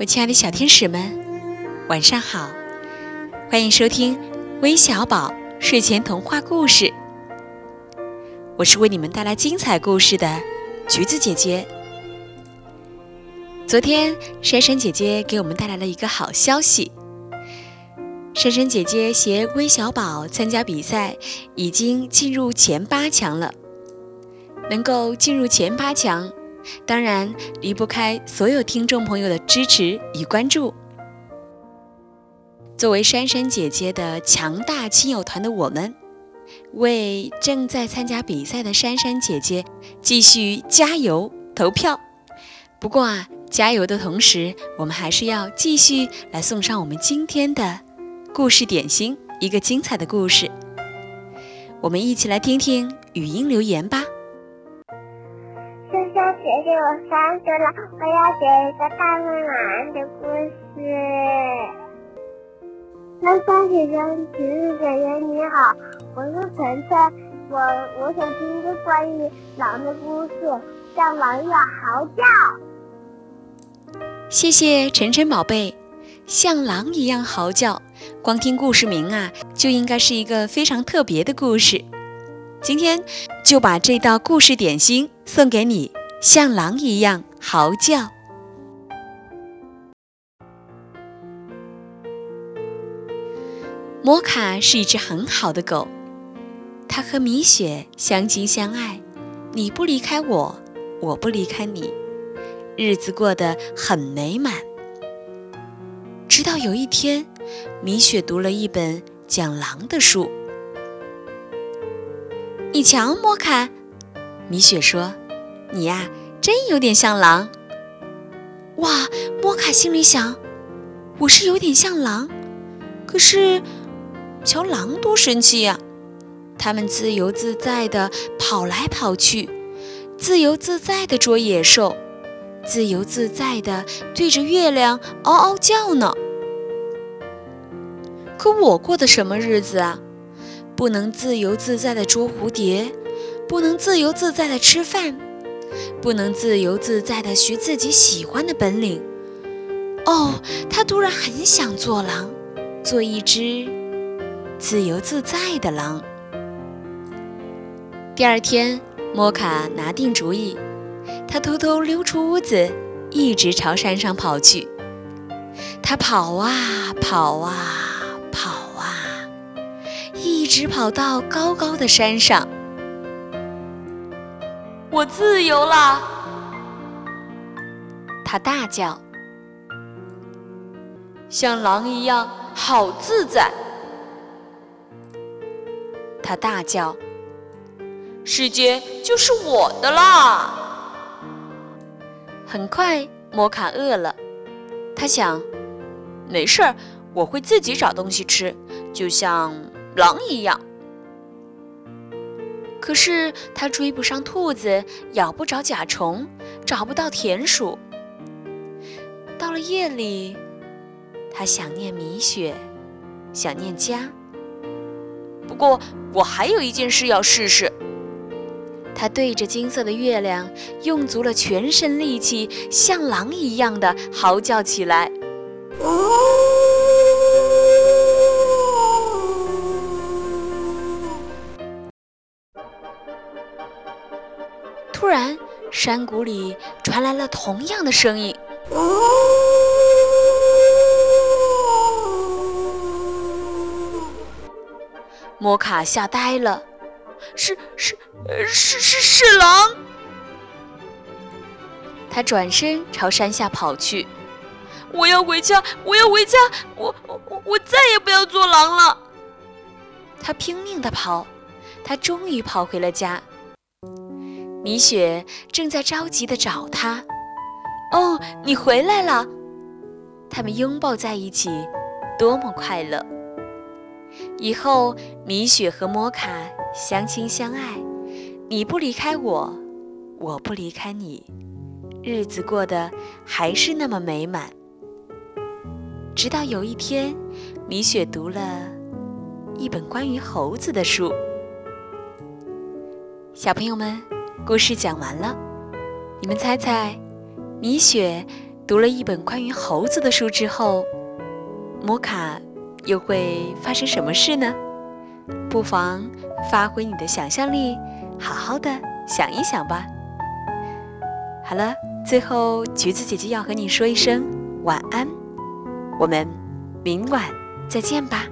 我亲爱的小天使们，晚上好！欢迎收听微小宝睡前童话故事。我是为你们带来精彩故事的橘子姐姐。昨天，珊珊姐姐给我们带来了一个好消息：珊珊姐姐携微小宝参加比赛，已经进入前八强了。能够进入前八强。当然离不开所有听众朋友的支持与关注。作为珊珊姐姐的强大亲友团的我们，为正在参加比赛的珊珊姐姐继续加油投票。不过啊，加油的同时，我们还是要继续来送上我们今天的故事点心，一个精彩的故事。我们一起来听听语音留言吧。姐姐，我三岁了，我要写一个大灰狼的故事。三三姐姐，橘子姐姐你好，我是晨晨，我我想听一个关于狼的故事，像狼一样嚎叫。谢谢晨晨宝贝，像狼一样嚎叫，光听故事名啊，就应该是一个非常特别的故事。今天就把这道故事点心送给你。像狼一样嚎叫。摩卡是一只很好的狗，它和米雪相亲相爱，你不离开我，我不离开你，日子过得很美满。直到有一天，米雪读了一本讲狼的书。你瞧，摩卡，米雪说。你呀，真有点像狼。哇，摩卡心里想，我是有点像狼，可是，瞧狼多神气呀！它们自由自在地跑来跑去，自由自在地捉野兽，自由自在地对着月亮嗷嗷叫呢。可我过的什么日子啊？不能自由自在地捉蝴蝶，不能自由自在地吃饭。不能自由自在地学自己喜欢的本领。哦，他突然很想做狼，做一只自由自在的狼。第二天，摩卡拿定主意，他偷偷溜出屋子，一直朝山上跑去。他跑啊跑啊跑啊，一直跑到高高的山上。我自由了！他大叫，像狼一样好自在。他大叫，世界就是我的啦！很快，摩卡饿了，他想，没事儿，我会自己找东西吃，就像狼一样。可是他追不上兔子，咬不着甲虫，找不到田鼠。到了夜里，他想念米雪，想念家。不过我还有一件事要试试。他对着金色的月亮，用足了全身力气，像狼一样的嚎叫起来。山谷里传来了同样的声音。摩卡吓呆了，是是是是是狼！他转身朝山下跑去。我要回家，我要回家，我我我再也不要做狼了！他拼命地跑，他终于跑回了家。米雪正在着急地找他。哦，你回来了！他们拥抱在一起，多么快乐！以后米雪和摩卡相亲相爱，你不离开我，我不离开你，日子过得还是那么美满。直到有一天，米雪读了一本关于猴子的书。小朋友们。故事讲完了，你们猜猜，米雪读了一本关于猴子的书之后，摩卡又会发生什么事呢？不妨发挥你的想象力，好好的想一想吧。好了，最后橘子姐姐要和你说一声晚安，我们明晚再见吧。